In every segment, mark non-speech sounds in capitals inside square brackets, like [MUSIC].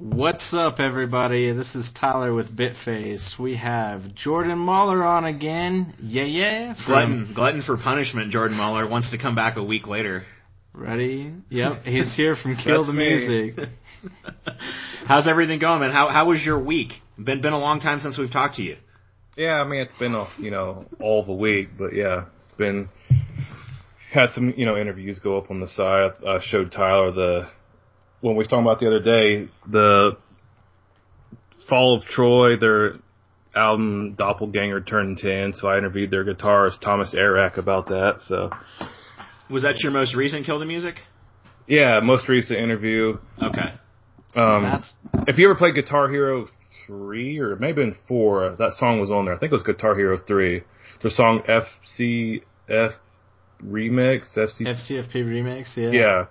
What's up, everybody? This is Tyler with Bitface. We have Jordan Mahler on again. Yeah, yeah. Glutton, glutton for punishment. Jordan Muller wants to come back a week later. Ready? Yep. He's here from Kill the. Music. [LAUGHS] How's everything going, man? How how was your week? Been been a long time since we've talked to you. Yeah, I mean it's been a you know all the week, but yeah, it's been had some you know interviews go up on the side. I showed Tyler the when we was talking about the other day the Fall of Troy, their album Doppelganger turned ten. So I interviewed their guitarist Thomas Erak about that. So Was that your most recent Kill the Music? yeah, most recent interview. Okay. Um, That's if you ever played Guitar Hero three or maybe in four, that song was on there. I think it was Guitar Hero three. The song FCF remix, FC. FCFP remix. Yeah. yeah,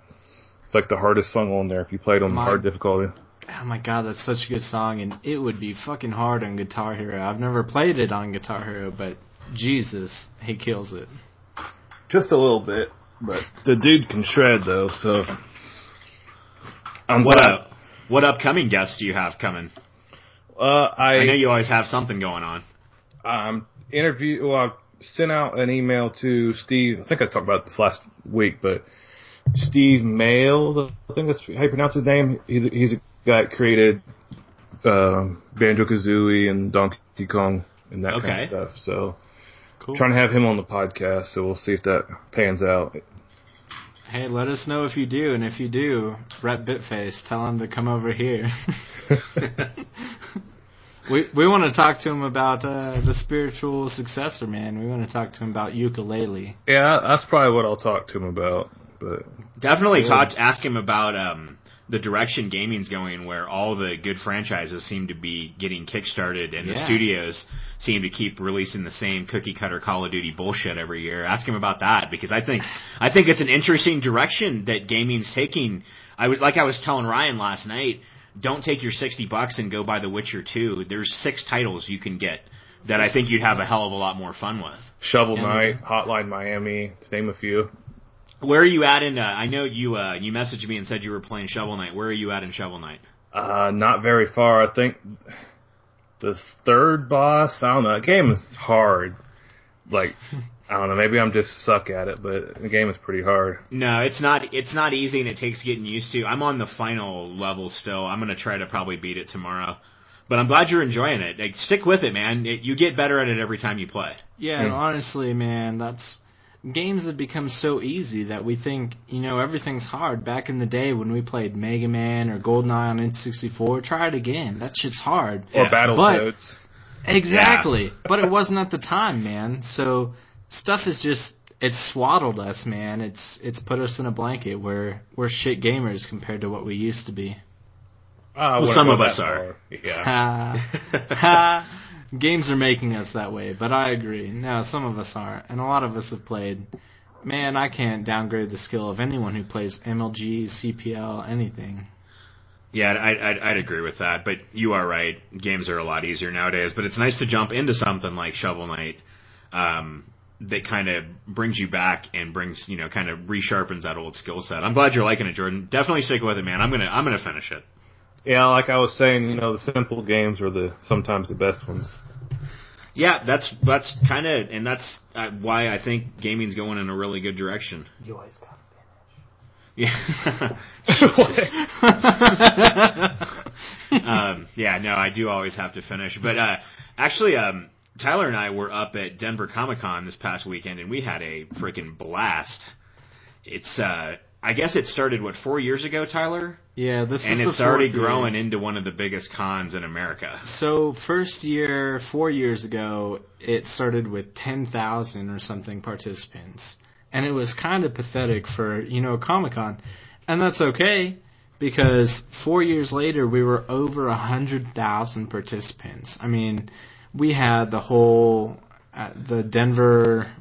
it's like the hardest song on there if you played on My- hard difficulty. Oh my god, that's such a good song, and it would be fucking hard on Guitar Hero. I've never played it on Guitar Hero, but Jesus, he kills it. Just a little bit, but the dude can shred though. So I'm What glad. up? What upcoming guests do you have coming? Uh, I, I know you always have something going on. um, interview. Well, I sent out an email to Steve. I think I talked about this last week, but Steve Mayles. I think that's how you pronounce his name. He's, he's a guy that created um Banjo Kazooie and Donkey Kong and that kind of stuff. So Cool. trying to have him on the podcast. So we'll see if that pans out. Hey, let us know if you do, and if you do, rep Bitface. Tell him to come over here. [LAUGHS] we we want to talk to him about uh, the spiritual successor, man. We want to talk to him about Yooka-Laylee. Yeah, that's probably what I'll talk to him about. But Definitely Yeah. talk, ask him about um, the direction gaming's going, where all the good franchises seem to be getting kickstarted, and the studios seem to keep releasing the same cookie cutter Call of Duty bullshit every year. Ask him about that because I think I think it's an interesting direction that gaming's taking. I was like I was telling Ryan last night. Don't take your sixty bucks and go buy The Witcher Two. There's six titles you can get that I think you'd have a hell of a lot more fun with. Shovel Yeah. Knight, Hotline Miami, to name a few. Where are you at in? Uh, I know you uh, you messaged me and said you were playing Shovel Knight. Where are you at in Shovel Knight? Uh, not very far. I think the third boss. I don't know. The game is hard. Like I don't know. Maybe I'm just suck at it, but the game is pretty hard. No, it's not. It's not easy, and it takes getting used to. I'm on the final level still. I'm gonna try to probably beat it tomorrow. But I'm glad you're enjoying it. Like, stick with it, man. It, you get better at it every time you play. Yeah, and honestly, man, that's games have become so easy that we think you know everything's hard. Back in the day when we played Mega Man or GoldenEye on N64, try it again. That shit's hard. Or Yeah. Battletoads. But- Exactly. but it wasn't at the time, man. So stuff is just it's swaddled us, man. It's it's put us in a blanket where we're shit gamers compared to what we used to be. I Well, some of us are. far. Yeah. [LAUGHS] [LAUGHS] [LAUGHS] Games are making us that way, but I agree. No, some of us aren't, and a lot of us have played. Man, I can't downgrade the skill of anyone who plays MLG, CPL, anything. Yeah, I'd, I'd, I'd agree with that. But you are right. Games are a lot easier nowadays. But it's nice to jump into something like Shovel Knight um, that kind of brings you back and brings you know kind of resharpens that old skill set. I'm glad you're liking it, Jordan. Definitely stick with it, man. I'm gonna I'm gonna finish it. Yeah, like I was saying, you know, the simple games are the sometimes the best ones. Yeah, that's that's kind of, and that's uh, why I think gaming's going in a really good direction. You always got Yeah. [LAUGHS] Jesus. [LAUGHS] um, yeah, no, I do always have to finish. But uh, actually, um, Tyler and I were up at Denver Comic Con this past weekend, and we had a freaking blast. It's, uh, I guess it started what four years ago, Tyler, Yeah, this and is it's already year. growing into one of the biggest cons in America. So first year, four years ago, it started with ten thousand or something participants, and it was kind of pathetic for you know Comic Con, and that's okay because four years later we were over a hundred thousand participants. I mean, we had the whole uh, the Denver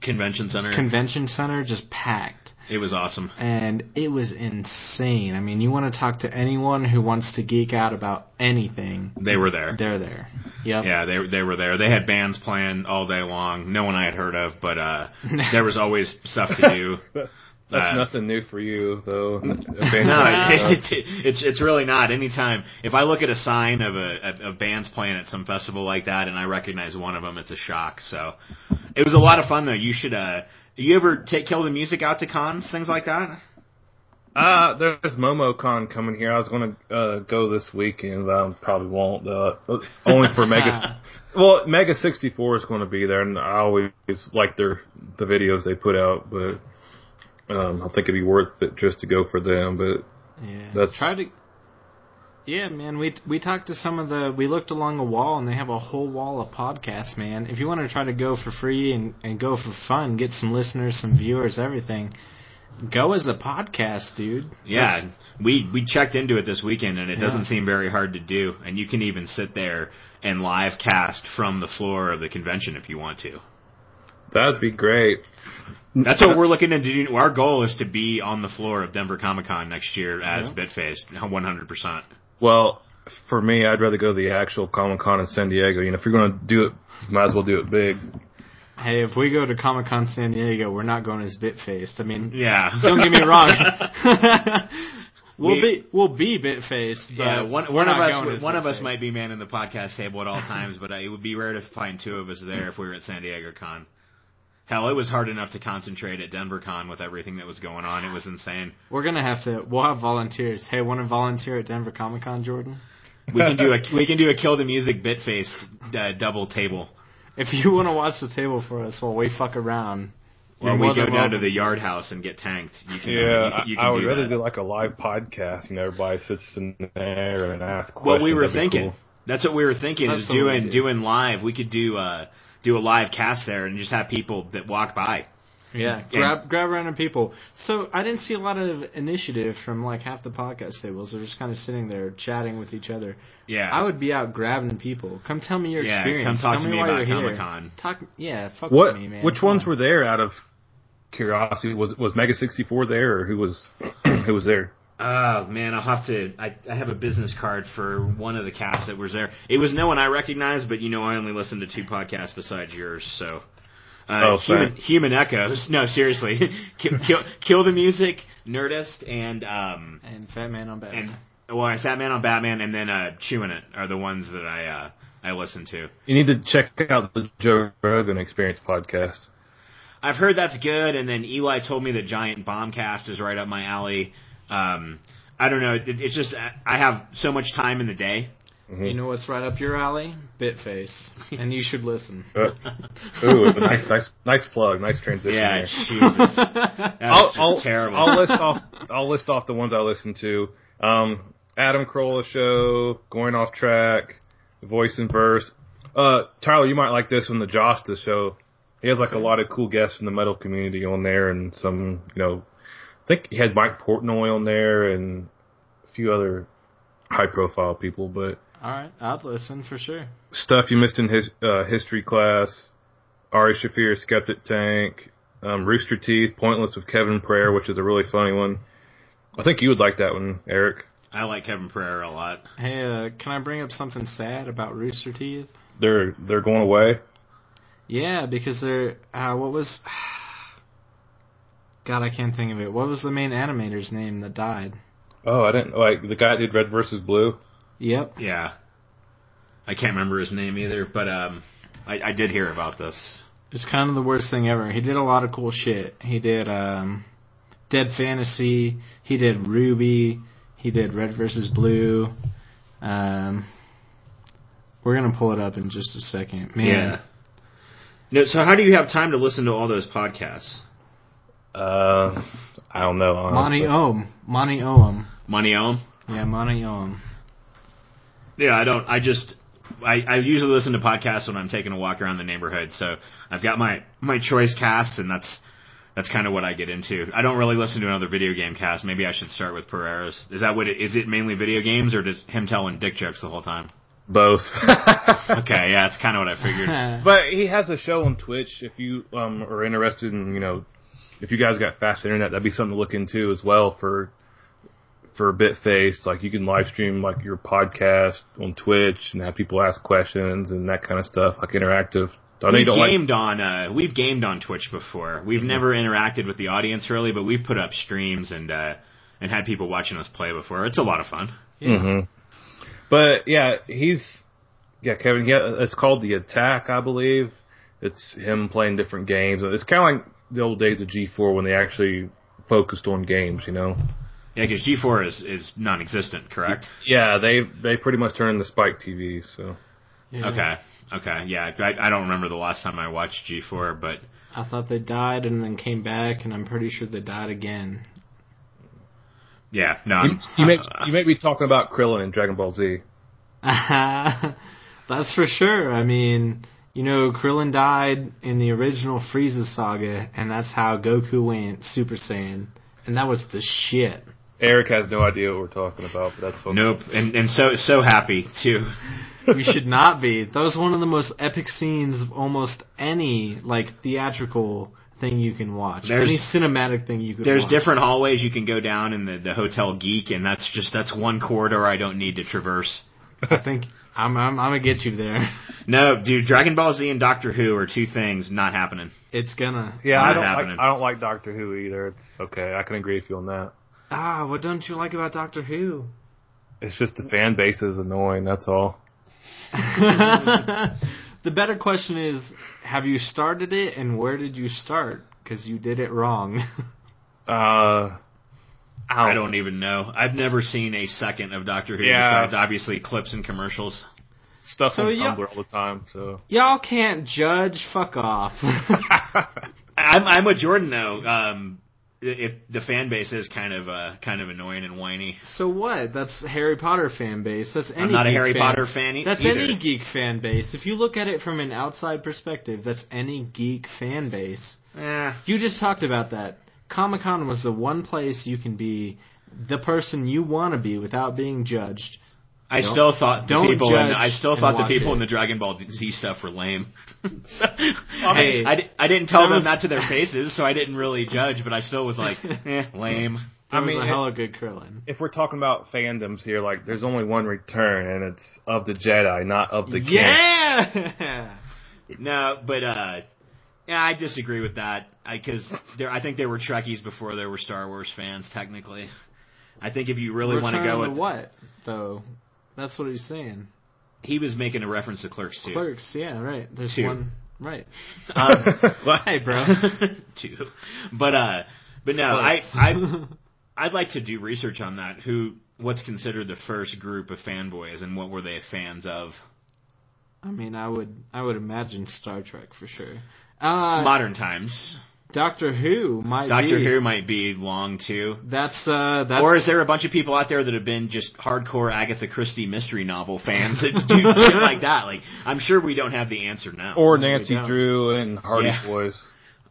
Convention Center, Convention Center just packed it was awesome. and it was insane. I mean, you want to talk to anyone who wants to geek out about anything, They were there. they're there. Yep. Yeah, they they were there. They had bands playing all day long. No one I had heard of, but uh [LAUGHS] there was always stuff to do. [LAUGHS] That's Uh, nothing new for you, though. [LAUGHS] No, it, it's it's really not. Anytime if I look at a sign of a of bands playing at some festival like that and I recognize one of them, it's a shock. So it was a lot of fun though. You should. uh You ever take kill the music out to cons, things like that? Uh, there's MomoCon coming here. I was going to uh, go this weekend, but I probably won't. though. [LAUGHS] only for Mega. [LAUGHS] well, Mega 64 is going to be there, and I always like their the videos they put out, but um, I think it'd be worth it just to go for them. But Yeah. That's- Try to. Yeah, man. We we talked to some of the. We looked along a wall, and they have a whole wall of podcasts, man. If you want to try to go for free and and go for fun, get some listeners, some viewers, everything. Go as a podcast, dude. Yeah, That's- we we checked into it this weekend, and it Yeah. doesn't seem very hard to do. And you can even sit there and live cast from the floor of the convention if you want to. that'd be great. That's what we're looking to do. Our goal is to be on the floor of Denver Comic Con next year as Yeah. Bitfaced, 100%. Well, for me, I'd rather go to the actual Comic Con in San Diego. You know, if you're going to do it, might as well do it big. Hey, if we go to Comic Con San Diego, we're not going as bit faced. I mean, Yeah. don't get me wrong. [LAUGHS] we'll We- be we'll be bit faced, but Yeah, one, we're one of not us going would- as one of us might be manning the podcast table at all times, but uh, it would be rare to find two of us there if we were at San Diego Con. Hell, it was hard enough to concentrate at Denver Con with everything that was going on. It was insane. We're gonna have to. We'll have volunteers. Hey, want to volunteer at Denver Comic Con, Jordan? We can do a we can do a kill the music bit faced uh, double table. If you want to watch the table for us while we fuck around, Or we go than down to the yard house and get tanked. You can, Yeah, you, can- you I, can I would do rather that. do like a live podcast. You know, everybody sits in there and asks questions. What we were That'd thinking. cool. That's what we were thinking That's is doing do. doing live. We could do uh do a live cast there and just have people that walk by. Yeah, grab grab random people. So I didn't see a lot of initiative from like half the podcast tables. They're just kind of sitting there chatting with each other. Yeah. I would be out grabbing people. Come tell me your Yeah, experience. come talk tell to me me about you're. Comic-Con. Talk. Yeah, fuck What? with me, man. Which Come ones on. were there? Out of curiosity, was was Mega sixty four there, or who was [CLEARS THROAT] who was there? Oh man, I'll have to. I, I have a business card for one of the casts that was there. It was no one I recognized, but you know I only listen to two podcasts besides yours, so. Uh, Oh, human, human echoes. No, seriously, [LAUGHS] kill, kill, kill the music, Nerdist, and um, And Fat Man on Batman. and well, Fat Man on Batman, and then uh, Chewing It are the ones that I uh, I listen to. You need to check out the Joe Rogan Experience podcast. I've heard that's good, and then Eli told me that Giant Bombcast is right up my alley. Um, I don't know. It, it's just I have so much time in the day. You know what's right up your alley? Bitface. and you should listen. Uh, ooh, nice, nice, nice plug, nice transition. Yeah, there. Jesus, [LAUGHS] that's I'll, just I'll, terrible. I'll list off. I'll list off the ones I listen to. Um, Adam Carolla show, going off track, voice and verse. Uh, Tyler, you might like this one, the Jasta show. He has like a lot of cool guests from the metal community on there, and some, you know, I think he had Mike Portnoy on there and a few other high profile people, but All right, I'd listen for sure. stuff you missed in his uh, history class. Ari Shaffir, Skeptic Tank, um, Rooster Teeth, Pointless with Kevin Pereira, which is a really funny one. I think you would like that one, Eric. I like Kevin Pereira a lot. Hey, uh, can I bring up something sad about Rooster Teeth? They're they're going away. Yeah, because they're uh, what was God, I can't think of it. What was the main animator's name that died? Oh, I didn't like the guy did Red versus Blue. Yep. Yeah, I can't remember his name either, but um, I, I did hear about this. It's kind of the worst thing ever. He did a lot of cool shit. He did um, Dead Fantasy. He did Ruby. He did Red versus Blue. Um, we're gonna pull it up in just a second. Man, Yeah. No, so how do you have time to listen to all those podcasts? Uh, I don't know. Monty Honestly. Oum. Monty Oum. Money Oum? Yeah, Monty Oum. Yeah, I don't. I just. I, I usually listen to podcasts when I'm taking a walk around the neighborhood, so I've got my my choice casts, and that's that's kind of what I get into. I don't really listen to another video game cast. Maybe I should start with Pereira's. Is that what it is? It mainly video games, or just him telling dick jokes the whole time? Both. [LAUGHS] Okay, yeah, that's kind of what I figured. [LAUGHS] But he has a show on Twitch. If you um, are interested in, you know, if you guys got fast internet, that'd be something to look into as well for for Bitface. Like you can live stream like your podcast on Twitch and have people ask questions and that kind of stuff, like interactive I we've you don't like. gamed on uh, we've gamed on Twitch before. We've never interacted with the audience really, but we've put up streams and uh, and had people watching us play before. It's a lot of fun. hmm But yeah, he's yeah, Kevin. Yeah, it's called the Attack, I believe. It's him playing different games. It's kind of like the old days of G4 when they actually focused on games. You know. Yeah, because G4 is is non-existent, correct? Yeah, they they pretty much turned the Spike TV. So Yeah. Okay, okay, yeah. I, I don't remember the last time I watched G4, but I thought they died and then came back, and I'm pretty sure they died again. yeah, no. you, I'm, you may uh, you may be talking about Krillin in Dragon Ball Z. [LAUGHS] That's for sure. I mean, you know, Krillin died in the original Frieza saga, and that's how Goku went Super Saiyan, and that was the shit. Eric has no idea what we're talking about, but that's okay. Nope, and and so so happy too. [LAUGHS] we should not be. That was one of the most epic scenes of almost any like theatrical thing you can watch. There's- any cinematic thing you could. There's watch. different hallways you can go down in the the Hotel Geek, and that's just that's one corridor I don't need to traverse. I think I'm I'm, I'm gonna get you there. [LAUGHS] No, dude, Dragon Ball Z and Doctor Who are two things not happening. It's gonna. Yeah, Not I don't happening. like I don't like Doctor Who either. It's okay. I can agree with you on that. Ah, what don't you like about Doctor Who? It's just the fan base is annoying. That's all. [LAUGHS] the better question is, have you started it, and where did you start? Because you did it wrong. [LAUGHS] Uh, I don't even know. I've never seen a second of Doctor Who Yeah. besides obviously clips and commercials. stuff So, on yeah. Tumblr all the time. So Y'all can't judge. Fuck off. [LAUGHS] I'm I'm with Jordan though. Um, if the fan base is kind of uh kind of annoying and whiny. so what? That's Harry Potter fan base. That's any. I'm not a Harry fan. Potter fan e- That's either. any geek fan base. If you look at it from an outside perspective, that's any geek fan base. Eh, You just talked about that. Comic Con was the one place you can be the person you want to be without being judged. I Don't- still thought the don't people in, judge I still thought the people it. in the Dragon Ball Z stuff were lame. [LAUGHS] so, Hey, I, I, I didn't tell them was- that to their [LAUGHS] faces, so I didn't really judge. But I still was like, [LAUGHS] eh, lame. That I was mean, a it- hella good Krillin. if we're talking about fandoms here, like there's only one return, and it's of the Jedi, not of the King. Yeah. No, but uh, yeah, I disagree with that because I think they were Trekkies before there were Star Wars fans. Technically, I think if you really want to go with, what though? That's what he's saying. he was making a reference to Clerks too. Clerks, yeah, right. There's Two. one, right? [LAUGHS] Um, Hey, bro. [LAUGHS] two, but uh, but no, I I [LAUGHS] I'd like to do research on that. Who what's considered the first group of fanboys and what were they fans of? I mean, I would, I would imagine Star Trek for sure. Uh, Modern times, Doctor Who might Doctor be. Who might be long too. That's uh, that's. Or is there a bunch of people out there that have been just hardcore Agatha Christie mystery novel fans that do [LAUGHS] shit like that? Like, I'm sure we don't have the answer now. Or Nancy. Drew and Hardy Yeah. Boys.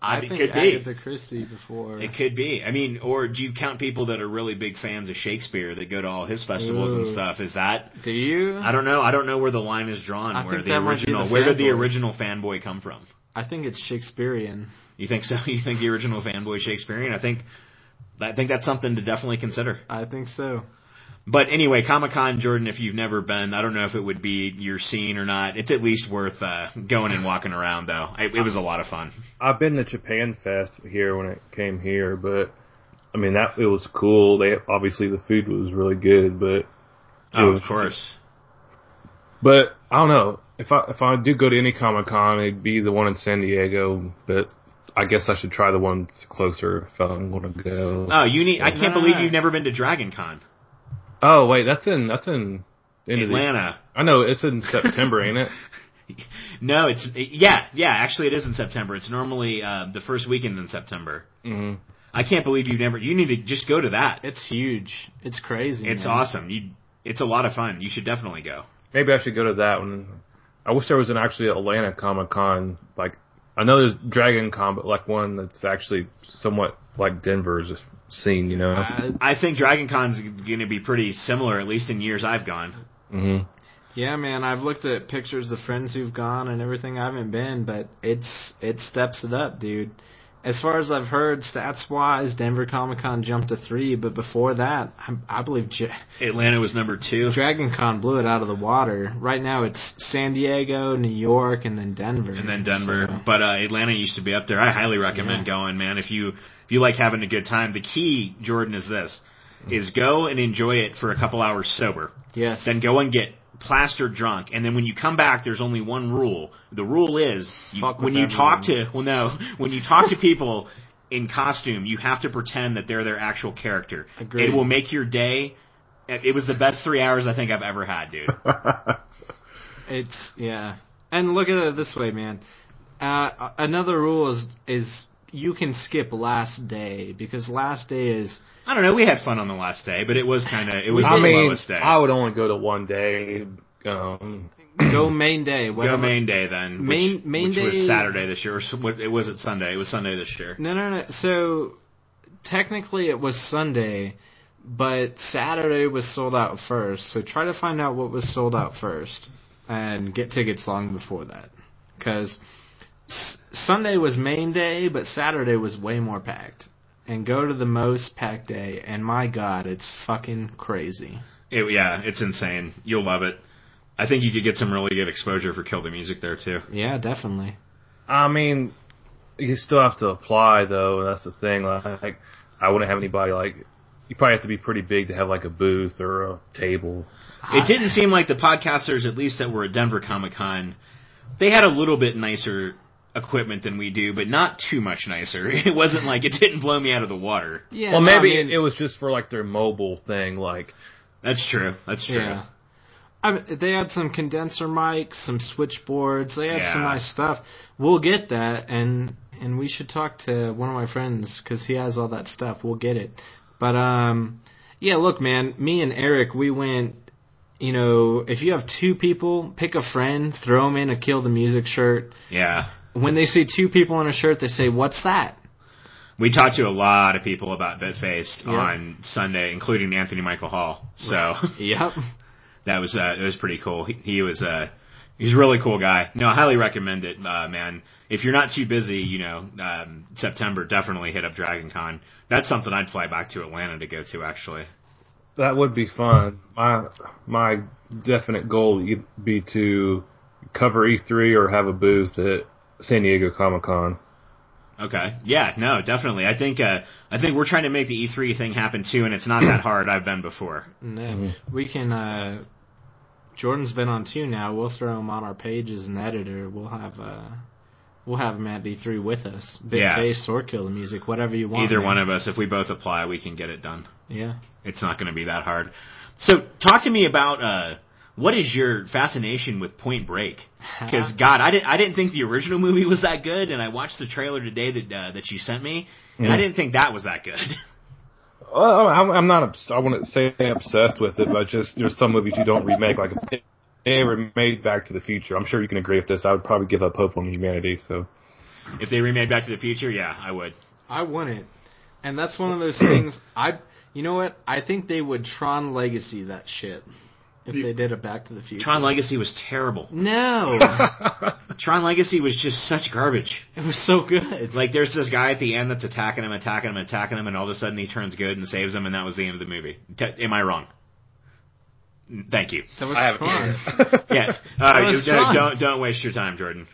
I it think could be. Agatha Christie before. It could be. I mean, or do you count people that are really big fans of Shakespeare that go to all his festivals and stuff? Is that? Do you? I don't know. I don't know where the line is drawn. I where think the that might be original, the where did the original fanboy come from? I think it's Shakespearean. You think so? [LAUGHS] You think the original fanboy Shakespearean? I think. I think that's something to definitely consider. I think so. But anyway, Comic Con, Jordan, if you've never been, I don't know if it would be your scene or not. It's at least worth uh, going and walking around, though. I, it was a lot of fun. I've been to Japan Fest here when it came here, but I mean that it was cool. They obviously the food was really good, but Oh, was- of course. But I don't know if I if I do go to any Comic Con, it'd be the one in San Diego. But I guess I should try the ones closer if I'm going to go. Oh, you need. I can't No, no, believe no. you've never been to Dragon Con, oh wait, that's in that's in, in the- Atlanta. I know it's in September, ain't it? [LAUGHS] No, it's yeah, yeah. Actually, it is in September. It's normally uh, the first weekend in September. hmm I can't believe you've never. You need to just go to that. It's huge. It's crazy. It's man. awesome. You. It's a lot of fun. You should definitely go. Maybe I should go to that one. I wish there was an actually Atlanta Comic Con. Like I know there's Dragon Con, but like one that's actually somewhat like Denver's scene. You know. Uh, I think Dragon Con's going to be pretty similar, at least in years I've gone. hmm yeah, man. I've looked at pictures of friends who've gone and everything. I haven't been, but it's it steps it up, dude. As far as I've heard, stats wise, Denver Comic Con jumped to three, but before that, I, I believe J- Atlanta was number two. Dragon Con blew it out of the water. Right now, it's San Diego, New York, and then Denver. and then Denver. So- But uh, Atlanta used to be up there. I highly recommend Yeah. going, man. If you if you like having a good time, the key, Jordan, is this: is go and enjoy it for a couple hours sober. yes, Then go and get plastered drunk, and then when you come back, there's only one rule. The rule is you, when you talk to well, no, [LAUGHS] when you talk to people in costume, you have to pretend that they're their actual character. Agreed. It will make your day. It was the best three hours I think I've ever had, dude. [LAUGHS] It's yeah, and look at it this way, man. Uh, another rule is is you can skip last day because last day is I don't know. We had fun on the last day, but it was kind of it was I the mean, slowest day. I would only go to one day. Um, go main day. Go main day then. Main- which, main which day- was Saturday this year. Or so- what- it was it Sunday. It was Sunday this year. No, no, no. So technically it was Sunday, but Saturday was sold out first. So try to find out what was sold out first and get tickets long before that. Because S- Sunday was main day, but Saturday was way more packed. And go to the most packed day, and my God, it's fucking crazy. It, yeah, it's insane. You'll love it. I think you could get some really good exposure for Kill the Music there too. Yeah, definitely. I mean, you still have to apply though. That's the thing. Like, I wouldn't have anybody like. You probably have to be pretty big to have like a booth or a table. It didn't seem like the podcasters, at least that were at Denver Comic Con, they had a little bit nicer equipment than we do, but not too much nicer. [LAUGHS] It wasn't like it didn't blow me out of the water. Yeah. well, no, I maybe mean- it was just for like their mobile thing. Like, That's true. That's true. Yeah. I mean, they had some condenser mics, some switchboards. They had some nice stuff. We'll get that, and and we should talk to one of my friends because he has all that stuff. We'll get it. But um, yeah. Look, man, me and Eric, we went. You know, if you have two people, pick a friend, throw them in a Kill the Music shirt. Yeah. When they see two people in a shirt, they say, "What's that?" We talked to a lot of people about Bitfaced Yeah. on Sunday, including Anthony Michael Hall. So [LAUGHS] Yep. that was uh, it was pretty cool. He, he was uh, he's a really cool guy. No, I highly recommend it, uh, man. If you're not too busy, you know, um, September definitely hit up Dragon Con. That's something I'd fly back to Atlanta to go to actually. that would be fun. My my definite goal would be to cover E3 or have a booth at San Diego Comic Con. Okay. Yeah, no, definitely. I think uh I think we're trying to make the E3 thing happen too and it's not that hard. I've been before. No, we can. uh Jordan's been on two now. We'll throw him on our page as an editor. We'll have uh we'll have him at E3 with us. Big Yeah. face or kill the music, whatever you want. Either man. one of us if we both apply, we can get it done. Yeah. It's not going to be that hard. So, talk to me about uh what is your fascination with Point Break? [LAUGHS] Because God, I didn't I didn't think the original movie was that good, and I watched the trailer today that uh, that you sent me, and I Mhm. didn't think that was that good. [LAUGHS] Well, I'm, I'm not. obs- I wouldn't say obsessed with it, but just there's some movies you don't remake. Like if they ever made Back to the Future, I'm sure you can agree with this. I would probably give up hope on humanity. So if they remade Back to the Future, yeah, I would. I wouldn't. And that's one of those things I you know what? I think they would Tron Legacy that shit. If they did a Back to the Future. Tron Legacy was terrible. No. [LAUGHS] Tron Legacy was just such garbage. it was so good. Like, there's this guy at the end that's attacking him, attacking him, attacking him, and all of a sudden he turns good and saves him, and that was the end of the movie. T- am I wrong? Thank you. That was I haven't. Tron. Yeah. [LAUGHS] Uh, was you- fun. don't don't waste your time, Jordan.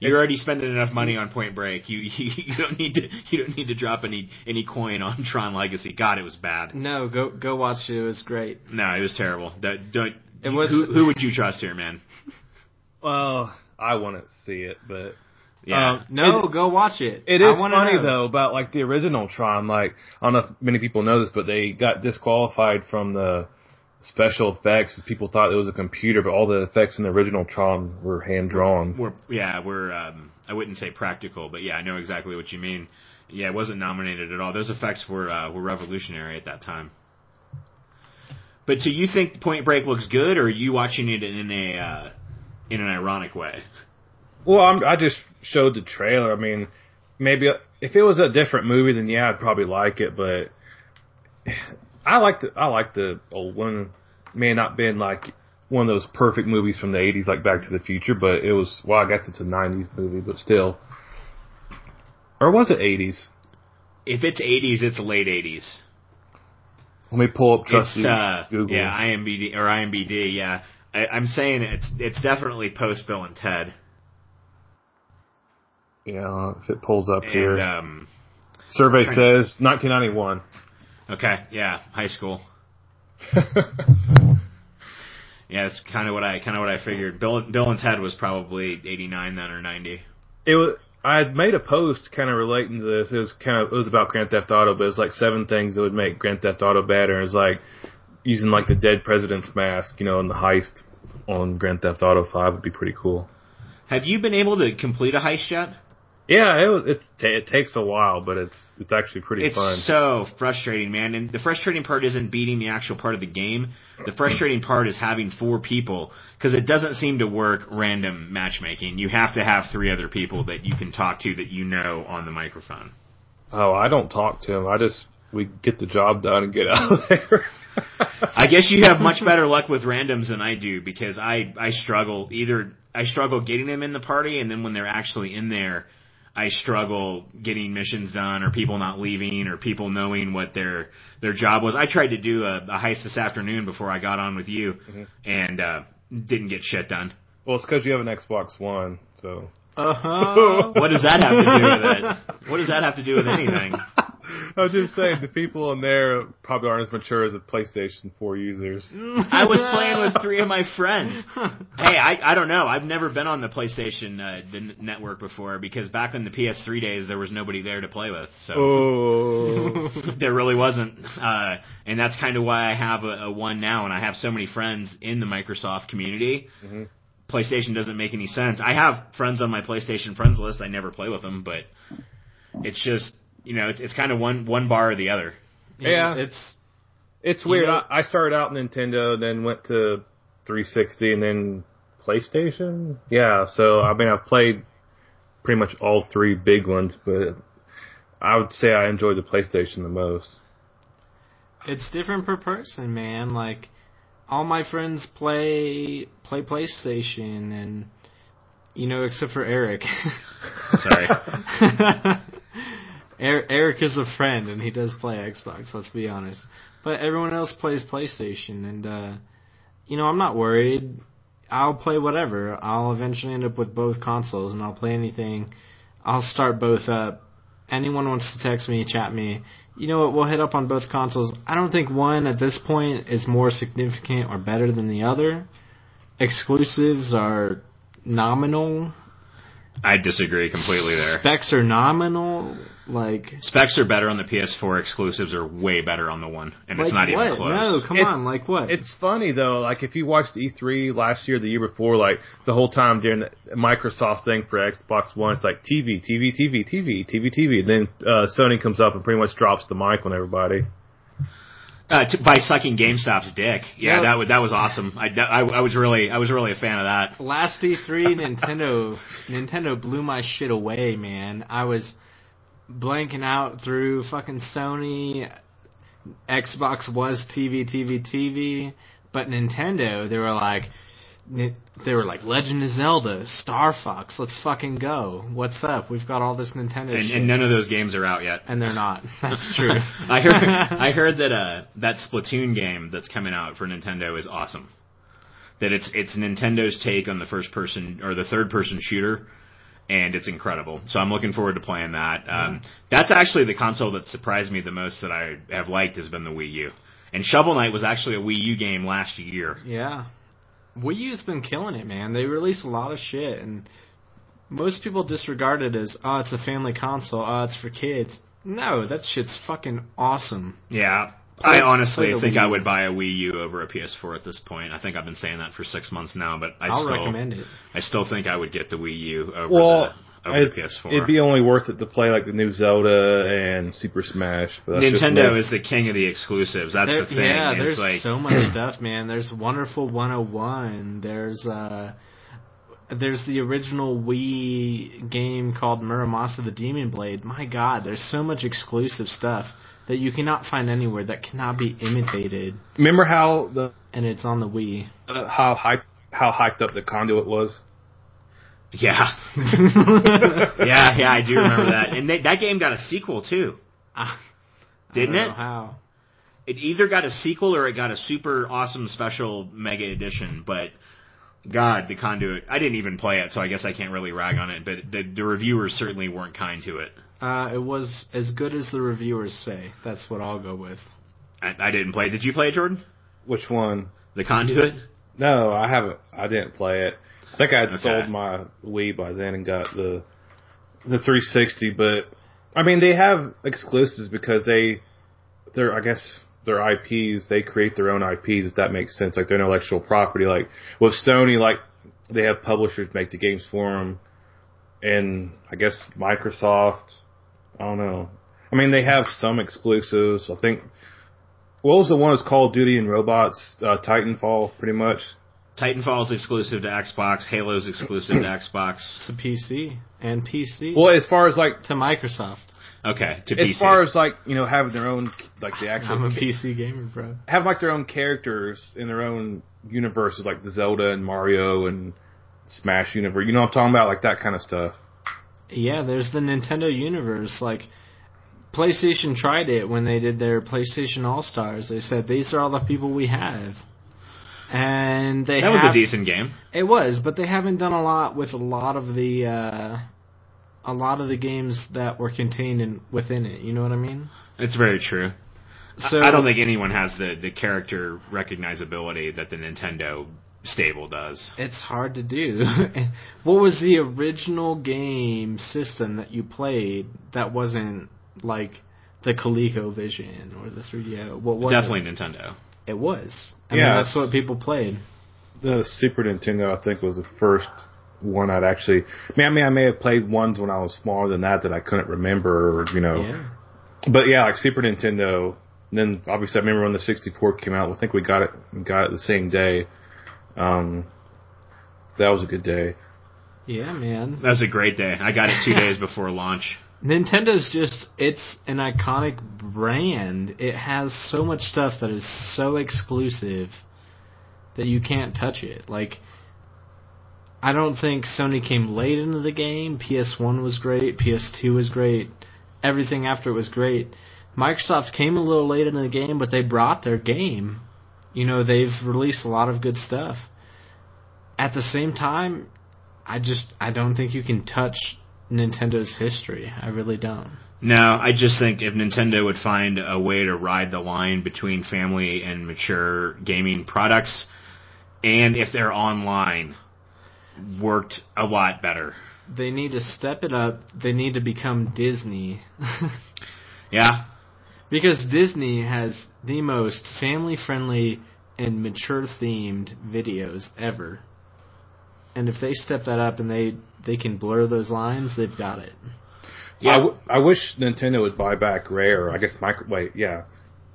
You're already spending enough money on Point Break. You, [LAUGHS] you you don't need to you don't need to drop any any coin on Tron Legacy. God, it was bad. No, go go watch it. It was great. No, it was terrible. That, don't. It was- Who, who would you trust here, man? [LAUGHS] well, I want to see it, but Yeah. Um, No, It- go watch it. It I is wanna funny know. though about like the original Tron. Like I don't know if many people know this, but they got disqualified from the special effects. People thought it was a computer, but all the effects in the original Tron were hand drawn. we're yeah we're um, I wouldn't say practical, but yeah, I know exactly what you mean. Yeah, it wasn't nominated at all. Those effects were uh, were revolutionary at that time. But do you think Point Break looks good, or are you watching it in a uh, in an ironic way? Well, I'm, I just showed the trailer. I mean, maybe if it was a different movie, then yeah, I'd probably like it. But I like the I like the old one. May not been like one of those perfect movies from the '80s, like Back to the Future, but it was. Well, I guess it's a '90s movie, but still. Or was it '80s? If it's '80s, it's late '80s. Let me pull up just uh, Google. Yeah, IMBD or IMBD. Yeah, I, I'm saying it's it's definitely post Bill and Ted. Yeah, if it pulls up and, here. Um, Survey says 1991 okay, yeah, high school. [LAUGHS] Yeah, that's kind of what I kind of what I figured. Bill Bill and Ted was probably 89 then or 90. it was. I had made a post kind of relating to this. It was kind of it was about Grand Theft Auto, but it was like seven things that would make Grand Theft Auto better. It was like using like the dead president's mask, you know, in the heist on Grand Theft Auto Five would be pretty cool. Have you been able to complete a heist yet? Yeah, it was, it's it takes a while, but it's it's actually pretty It's fun. so frustrating, man. And the frustrating part isn't beating the actual part of the game. The frustrating part is having four people because it doesn't seem to work random matchmaking. You have to have three other people that you can talk to that you know on the microphone. oh, I don't talk to him. I just we get the job done and get [LAUGHS] out of there. I guess you have much better luck with randoms than I do because I I struggle either I struggle getting them in the party and then when they're actually in there I struggle getting missions done or people not leaving or people knowing what their their job was. I tried to do a, a heist this afternoon before I got on with you and uh didn't get shit done. well, it's because you have an Xbox One, so. Uh huh. [LAUGHS] What does that have to do with it? [LAUGHS] What does that have to do with anything? [LAUGHS] I was just saying the people in there probably aren't as mature as the PlayStation 4 users. I was playing with three of my friends. Hey, I I don't know. I've never been on the PlayStation uh, the network before because back in the PS3 days there was nobody there to play with. So Oh. [LAUGHS] there really wasn't. Uh, and that's kind of why I have a, a one now, and I have so many friends in the Microsoft community. Mhm. PlayStation doesn't make any sense. I have friends on my PlayStation friends list. I never play with them, but it's just you know it's, it's kind of one one bar or the other. Yeah. It's It's weird. know- I, I started out Nintendo, then went to 360, and then PlayStation. Yeah, so I mean, I've played pretty much all three big ones, but I would say I enjoyed the PlayStation the most. it's different per person, man. Like all my friends play play PlayStation and you know, except for Eric. Sorry. [LAUGHS] [LAUGHS] Er- Eric is a friend and he does play Xbox, let's be honest. But everyone else plays PlayStation and uh you know, I'm not worried. I'll play whatever. I'll eventually end up with both consoles and I'll play anything. I'll start both up. Anyone wants to text me, chat me. You know what? We'll hit up on both consoles. I don't think one at this point is more significant or better than the other. Exclusives are nominal. I disagree completely there. Specs are nominal. Like Specs are better on the PS4. Exclusives are way better on the one, and it's not what? even close. No, come It's- on. Like what? It's funny though, like if you watched E3 last year, the year before, like the whole time during the Microsoft thing for Xbox One, it's like TV, TV, TV, TV, TV, TV. And then uh, Sony comes up and pretty much drops the mic on everybody. Uh, t- by sucking GameStop's dick. Yeah, Yeah. that was that was awesome. I, I, I was really I was really a fan of that. Last E3, [LAUGHS] Nintendo Nintendo blew my shit away, man. I was blanking out through fucking Sony. Xbox was TV, TV, TV, but Nintendo, they were like, they were like Legend of Zelda, Star Fox, let's fucking go. What's up? We've got all this Nintendo And, shit, and none of those games are out yet. and they're not. [LAUGHS] That's true. I heard [LAUGHS] I heard that uh that Splatoon game that's coming out for Nintendo is awesome. That it's it's Nintendo's take on the first person or the third person shooter, and it's incredible. So I'm looking forward to playing that. Um, That's actually the console that surprised me the most that I have liked has been the Wii U. And Shovel Knight was actually a Wii U game last year. Yeah. Wii U's been killing it, man. They release a lot of shit, and most people disregard it as, oh, it's a family console, oh, it's for kids. No, that shit's fucking awesome. Yeah. Play- I honestly think I would buy a Wii U over a PS4 at this point. I think I've been saying that for six months now, but I I'll still recommend it. I still think I would get the Wii U over Well, the over PS4. it'd be only worth it to play like the new Zelda and Super Smash. But Nintendo is the king of the exclusives. That's There- the thing. yeah, It's there's like, so much stuff, man. There's Wonderful 101. There's uh, there's the original Wii game called Muramasa the Demon Blade. My God, there's so much exclusive stuff that you cannot find anywhere that cannot be imitated, Remember how the and it's on the Wii. uh, how hype how hyped up the conduit was? Yeah, [LAUGHS] yeah, yeah. I do remember that, and they, that game got a sequel too, Ah, didn't I don't know it? How? It either got a sequel or it got a super awesome special mega edition. But God, the conduit. I didn't even play it, so I guess I can't really rag on it. But the, the reviewers certainly weren't kind to it. Uh, it was as good as the reviewers say. That's what I'll go with. I, I didn't play. it. Did you play it, Jordan? Which one? The conduit. No, I haven't. I didn't play it. I think I had Okay. sold my Wii by then and got the the 360. But I mean, they have exclusives because they they're I guess their IPs. They create their own IPs if that makes sense. Like their intellectual property. Like with Sony, like they have publishers make the games for them, and I guess Microsoft. I don't know. I mean, they have some exclusives. I think. What was the one? It's Call of Duty and Robots, uh, Titanfall, pretty much. Titanfall's exclusive to Xbox. Halo's exclusive to Xbox. To PC and PC. Well, as far as like, to Microsoft. Okay, to P C as PC. far as like, you know, having their own, like the I'm actual, a PC gamer, bro. have like their own characters in their own universes, like the Zelda and Mario and Smash universe. You know what I'm talking about? Like that kind of stuff. Yeah, there's the Nintendo universe. Like, PlayStation tried it when they did their PlayStation All Stars. They said these are all the people we have, and they that was have, a decent game. It was, but they haven't done a lot with a lot of the uh, a lot of the games that were contained in within it. You know what I mean? It's very true. So I don't think anyone has the, the character recognizability that the Nintendo stable does. it's hard to do. [LAUGHS] what was the original game system that you played that wasn't like the ColecoVision or the 3DO? What was Definitely it? Nintendo. It was. I Yeah, mean, that's what people played. The Super Nintendo, I think, was the first one I'd actually. I mean, I mean, I may have played ones when I was smaller than that that I couldn't remember, or you know. Yeah. But yeah, like Super Nintendo. And then obviously, I remember when the 64 came out. I think we got it got it the same day. Um, that was a good day. Yeah, man. That was a great day. I got it two [LAUGHS] days before launch. Nintendo's just it's an iconic brand. It has so much stuff that is so exclusive that you can't touch it. Like I don't think Sony came late into the game. PS1 was great, PS2 was great. Everything after it was great. Microsoft came a little late into the game, but they brought their game. You know, they've released a lot of good stuff. At the same time, I just I don't think you can touch Nintendo's history. I really don't. No, I just think if Nintendo would find a way to ride the line between family and mature gaming products, and if they're online, worked a lot better. They need to step it up. They need to become Disney. [LAUGHS] Yeah, because Disney has the most family friendly and mature themed videos ever. And if they step that up and they they can blur those lines, they've got it. Yeah. I, w- I wish Nintendo would buy back Rare. I guess micro. Wait, yeah,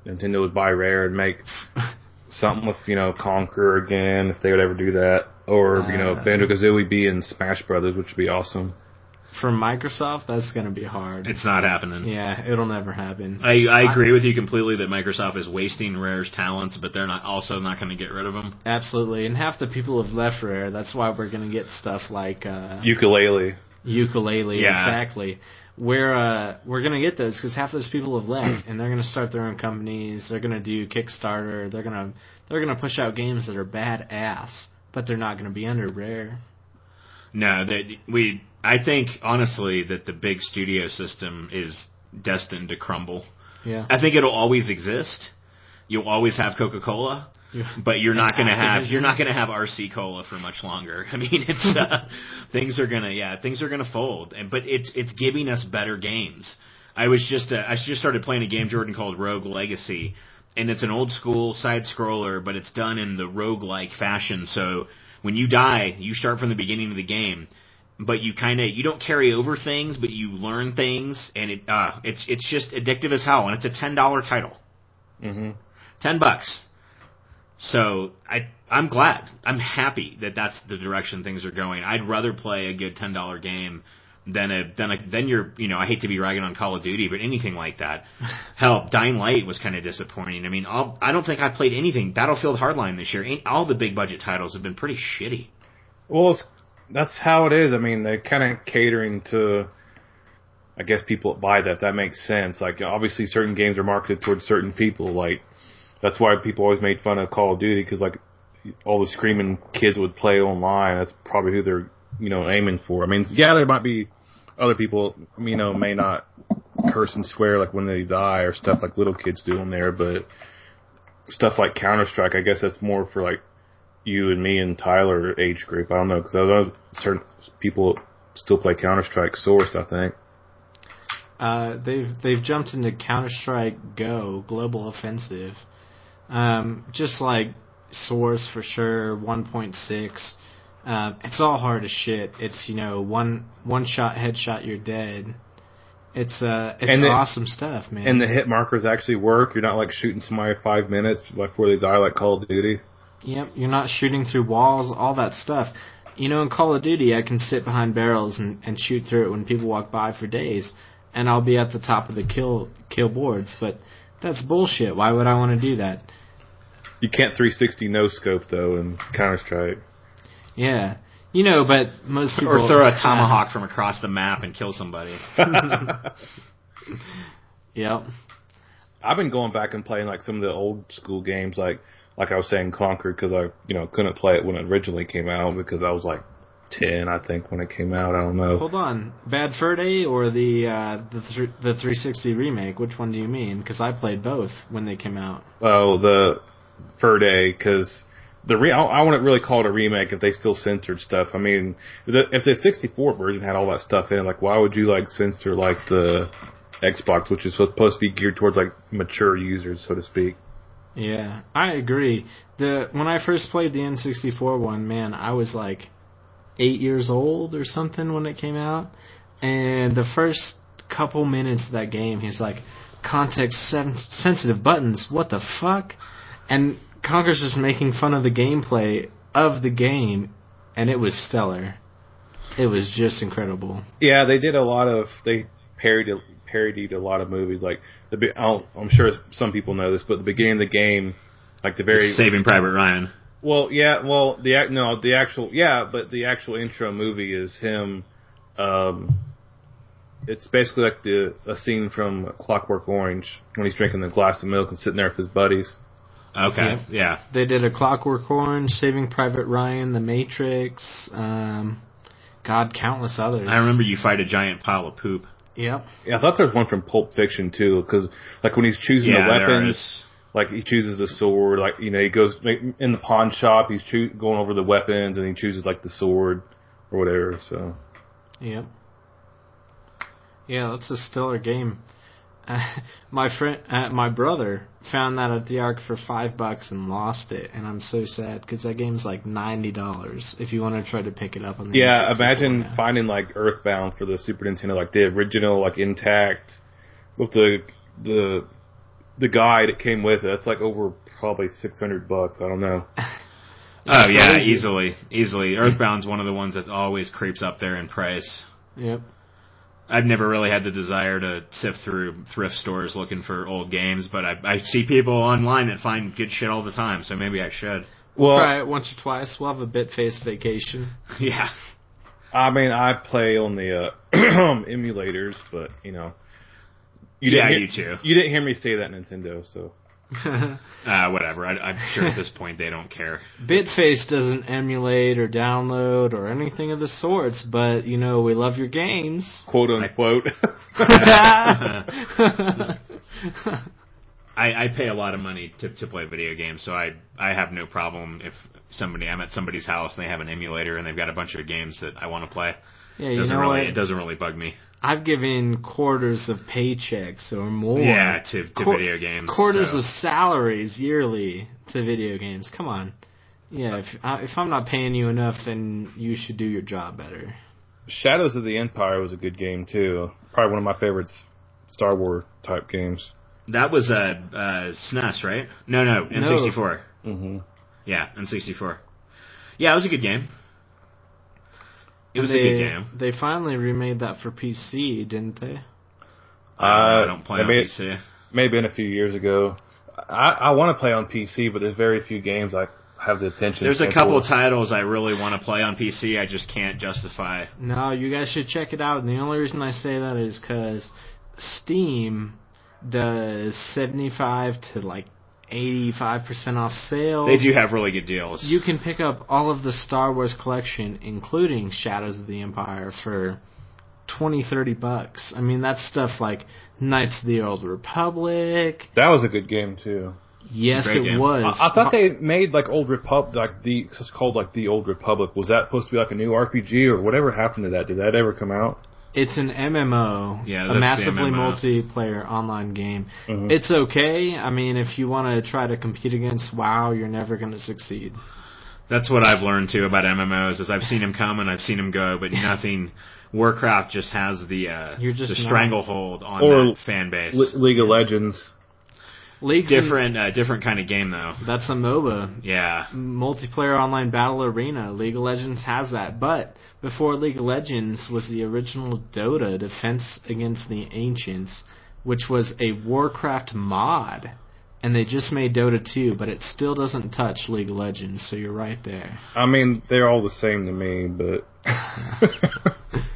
Nintendo would buy Rare and make [LAUGHS] something with you know Conker again if they would ever do that, or you know Uh. Banjo Kazooie be in Smash Brothers, which would be awesome. For Microsoft, that's going to be hard. it's not happening. yeah, it'll never happen. I, I agree with you completely that Microsoft is wasting Rare's talents, but they're not also not going to get rid of them. Absolutely. And half the people have left Rare. That's why we're going to get stuff like uh, Yooka-Laylee. Yooka-Laylee. Yeah. Exactly. We're uh, we're gonna get those because half those people have left, [CLEARS THROAT] and they're gonna start their own companies. They're gonna do Kickstarter. They're gonna they're gonna push out games that are badass, but they're not gonna be under Rare. No, that we. I think honestly that the big studio system is destined to crumble. Yeah. I think it'll always exist. You'll always have Coca Cola, but you're not going [LAUGHS] to have you're not going to have RC Cola for much longer. [LAUGHS] I mean, it's uh, [LAUGHS] things are gonna yeah things are gonna fold, and but it's it's giving us better games. I was just uh, I just started playing a game Jordan called Rogue Legacy, and it's an old school side scroller, but it's done in the rogue like fashion. So when you die, you start from the beginning of the game. But you kind of you don't carry over things, but you learn things, and it uh, it's it's just addictive as hell, and it's a ten dollar title hmm ten bucks. So I I'm glad. I'm happy that that's the direction things are going. I'd rather play a good ten dollar game than a than a then you're you know I hate to be ragging on Call of Duty, but anything like that. [LAUGHS] Hell, Dying Light was kind of disappointing. I mean, all, I don't think I played anything Battlefield Hardline this year. Ain't- All the big budget titles have been pretty shitty. Well, it's, that's how it is. I mean, they're kind of catering to, I guess, people that buy that. That makes sense. Like, obviously, certain games are marketed towards certain people. Like, that's why people always made fun of Call of Duty because like all the screaming kids would play online. That's probably who they're you know aiming for. I mean, yeah, there might be other people you know may not curse and swear like when they die or stuff like little kids do in there, but stuff like Counter Strike, I guess that's more for like you and me and Tyler age group. I don't know because certain people still play Counter Strike Source. I think. Uh, they've they've jumped into Counter Strike Go Global Offensive, um, just like Source for sure. One point six. Uh, it's all hard as shit. It's you know one one shot headshot you're dead. It's uh it's And the- awesome stuff, man. And the hit markers actually work. You're not like shooting somebody five minutes before they die like Call of Duty. Yep, you're not shooting through walls, all that stuff. You know, in Call of Duty, I can sit behind barrels and, and shoot through it when people walk by for days, and I'll be at the top of the kill kill boards. But that's bullshit. Why would I want to do that? You can't 360 no scope though in Counter Strike. Yeah, you know, but most people Or throw a [LAUGHS] tomahawk from across the map and kill somebody. [LAUGHS] Yep. I've been going back and playing like some of the old school games, like like I was saying, Conker, because I you know couldn't play it when it originally came out because I was like ten, I think, when it came out. I don't know. Hold on, Bad Fur Day or the uh, the th- the 360 remake? Which one do you mean? Because I played both when they came out. Oh, the Fur Day, because the re- I, I wouldn't really call it a remake if they still censored stuff. I mean, the, if the 64 version had all that stuff in, it, like why would you like censor like the Xbox, which is supposed to be geared towards like mature users, so to speak? Yeah, I agree. The when I first played the N64 one, man, I was like eight years old or something when it came out, and the first couple minutes of that game, he's like, context sen- sensitive buttons. What the fuck? And Conker's just making fun of the gameplay of the game, and it was stellar. It was just incredible. Yeah, they did a lot of they parodied parodied a lot of movies. Like the be- I'll, I'm sure some people know this, but the beginning of the game, like the very Saving Private Ryan. well, yeah, well the ac- no the actual yeah, but the actual intro movie is him. Um, it's basically like the a scene from Clockwork Orange when he's drinking the glass of milk and sitting there with his buddies. Okay, Yeah. yeah. They did a Clockwork Orange, Saving Private Ryan, The Matrix, um, God, countless others. I remember you fight a giant pile of poop. Yep. Yeah, I thought there was one from Pulp Fiction too, because like when he's choosing Yeah, the weapons. like he chooses the sword, like you know he goes in the pawn shop, he's choo- going over the weapons, and he chooses like the sword or whatever. So Yep. Yeah, that's a stellar game. Uh, [LAUGHS] my friend, uh, my brother found that at the Arc for five bucks and lost it, and I'm so sad because that game's like ninety dollars if you want to try to pick it up on the. yeah, imagine now. finding like Earthbound for the Super Nintendo, like the original, like intact, with the the the guide it came with it. That's like over probably six hundred bucks. I don't know. [LAUGHS] Oh yeah, easily, easily. Earthbound's one of the ones that always creeps up there in price. Yep. I've never really had the desire to sift through thrift stores looking for old games, but I, I see people online that find good shit all the time, so maybe I should. Well, Try it once or twice. We'll have a bit face vacation. [LAUGHS] yeah. I mean, I play on the uh, [CLEARS THROAT] emulators, but you know, you Yeah, didn't you too. You didn't hear me say that Nintendo, so. [LAUGHS] Uh, whatever. I, I'm sure at this point they don't care. [LAUGHS] Bitface doesn't emulate or download or anything of the sorts, but you know we love your games. quote unquote. [LAUGHS] I, I pay a lot of money to, to play video games, so I I have no problem if somebody I'm at somebody's house and they have an emulator and they've got a bunch of games that I want to play. yeah, It you doesn't know really what? it doesn't really bug me. I've given quarters of paychecks or more. Yeah, to to Quar- video games. Quarters so. of salaries yearly to video games. Come on. Yeah, if I, if I'm not paying you enough, then you should do your job better. Shadows of the Empire was a good game too. Probably one of my favorites, Star Wars type games. That was a uh, uh, SNES, right? No, no, N64. Mm-hmm. Yeah, N64. Yeah, it was a good game. It was they, a good game. They finally remade that for PC, didn't they? Uh, I don't play on maybe, PC. maybe in a few years ago. I, I want to play on PC, but there's very few games I have the attention. To. There's a couple for. titles I really want to play on PC. I just can't justify. No, you guys should check it out. And the only reason I say that is because Steam does 75 to like 85% off sales. They do have really good deals. You can pick up all of the Star Wars collection, including Shadows of the Empire, for 20, 30 bucks. I mean, that's stuff like Knights of the Old Republic. That was a good game too. Yes, it game. was. I, I thought they made like Old Republic, like the it's called like the Old Republic. Was that supposed to be like a new RPG or whatever happened to that? Did that ever come out? It's an MMO, Yeah, a that's the massively MMO. multiplayer online game. Mhm. It's okay. I mean, if you want to try to compete against WoW, you're never going to succeed. That's what I've learned too about MMOs. Is I've seen them come and I've seen them go, but nothing. Warcraft just has the uh, You're just the not- stranglehold on Or that fan base. Le- League of Legends. League's different, uh, different kind of game though. That's a MOBA. Yeah, multiplayer online battle arena. League of Legends has that. But before League of Legends was the original Dota, Defense Against the Ancients, which was a Warcraft mod. And they just made Dota 2, but it still doesn't touch League of Legends, so you're right there. I mean, they're all the same to me, but [LAUGHS]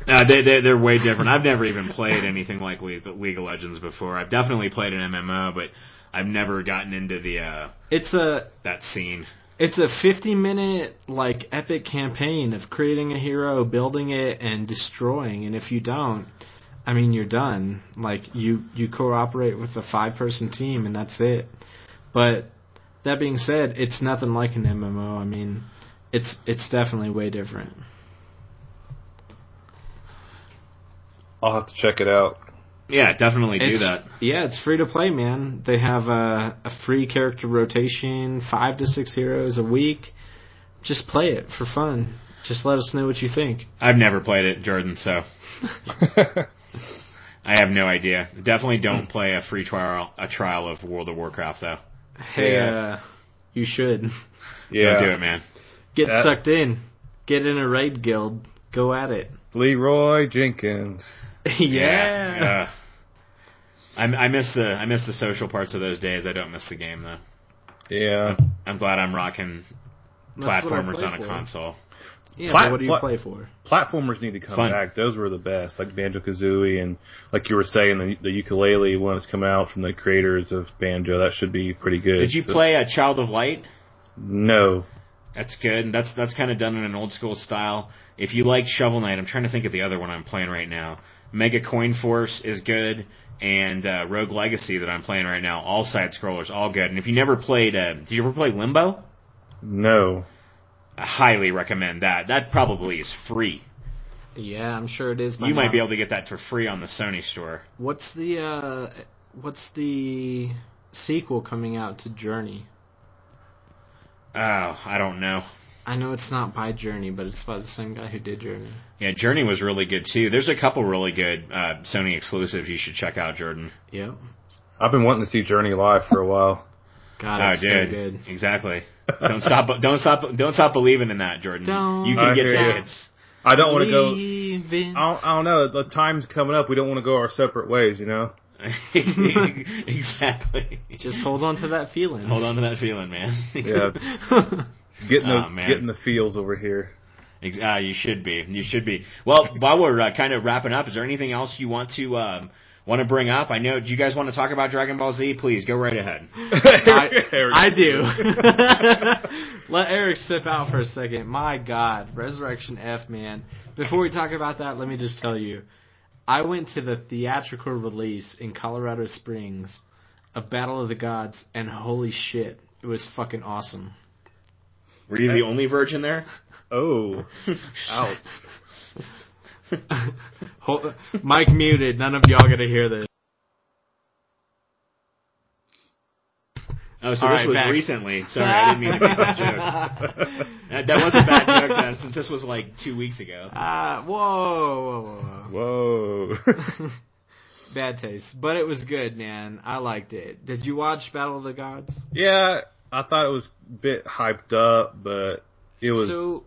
uh, they, they they're way different. I've never even played anything like League, League of Legends before. I've definitely played an MMO, but I've never gotten into the uh, It's a that scene. it's a 50 minute like epic campaign of creating a hero, building it and destroying, and if you don't, I mean you're done. Like you you cooperate with a five person team and that's it. But that being said, it's nothing like an MMO. I mean, it's it's definitely way different. I'll have to check it out. Yeah, definitely do It's- that. Yeah, it's free to play, man. They have a, a free character rotation, five to six heroes a week. Just play it for fun. Just let us know what you think. I've never played it, Jordan, so [LAUGHS] I have no idea. Definitely don't play a free trial a trial of World of Warcraft though. Hey, Yeah. uh, you should yeah, Don't do it, man. get That- sucked in. Get in a raid guild. Go at it. Leeroy Jenkins. [LAUGHS] yeah. Uh, I, I miss the I miss the social parts of those days. I don't miss the game though. Yeah, I'm glad I'm rocking That's platformers on a for. console. Yeah, Plat- what do you plat- play for? platformers need to come Fun. back. Those were the best, like Banjo Kazooie and like you were saying, the, the Yooka-Laylee one that's come out from the creators of Banjo. That should be pretty good. Did you So- play a Child of Light? No. That's good. That's that's kind of done in an old school style. If you like Shovel Knight, I'm trying to think of the other one I'm playing right now. Mega Coin Force is good, and uh, Rogue Legacy that I'm playing right now. All side scrollers, all good. And if you never played, uh, did you ever play Limbo? No. I highly recommend that. That probably is free. Yeah, I'm sure it is. By You might be able to get that for free on the Sony store. What's the uh, what's the sequel coming out to Journey? Oh, I don't know. I know it's not by Journey, but it's by the same guy who did Journey. Yeah, Journey was really good too. There's a couple really good uh, Sony exclusives you should check out, Jordan. Yep. I've been wanting to see Journey live for a while. God, oh, it's dude, so good. exactly. Don't stop! Don't stop! Don't stop believing in that, Jordan. Don't you can I get hear tickets. I don't want to go. I don't, I don't know. The time's coming up. We don't want to go our separate ways. You know. [LAUGHS] exactly. Just hold on to that feeling. Hold on to that feeling, man. Yeah. [LAUGHS] Getting the Oh, man. getting the feels over here. Ex- uh, you should be. You should be. Well, while we're uh, kind of wrapping up, is there anything else you want to um, want to bring up? I know. Do you guys want to talk about Dragon Ball Z? Please go right ahead. [LAUGHS] I, I do. Let Eric step out for a second. My God, Resurrection F, man. Before we talk about that, let me just tell you, I went to the theatrical release in Colorado Springs of Battle of the Gods, and holy shit, it was fucking awesome. Were you the only virgin there? Oh. [LAUGHS] Ouch. [LAUGHS] Mike muted. None of y'all gonna hear this. Oh, so All this right, was back. recently. Sorry, I didn't mean to make that joke. [LAUGHS] That, that was a bad joke then, since this was like two weeks ago. Ah, whoa, whoa, whoa, Whoa. whoa. [LAUGHS] Bad taste, but it was good, man. I liked it. Did you watch Battle of the Gods? yeah, I thought it was a bit hyped up, but it was. So,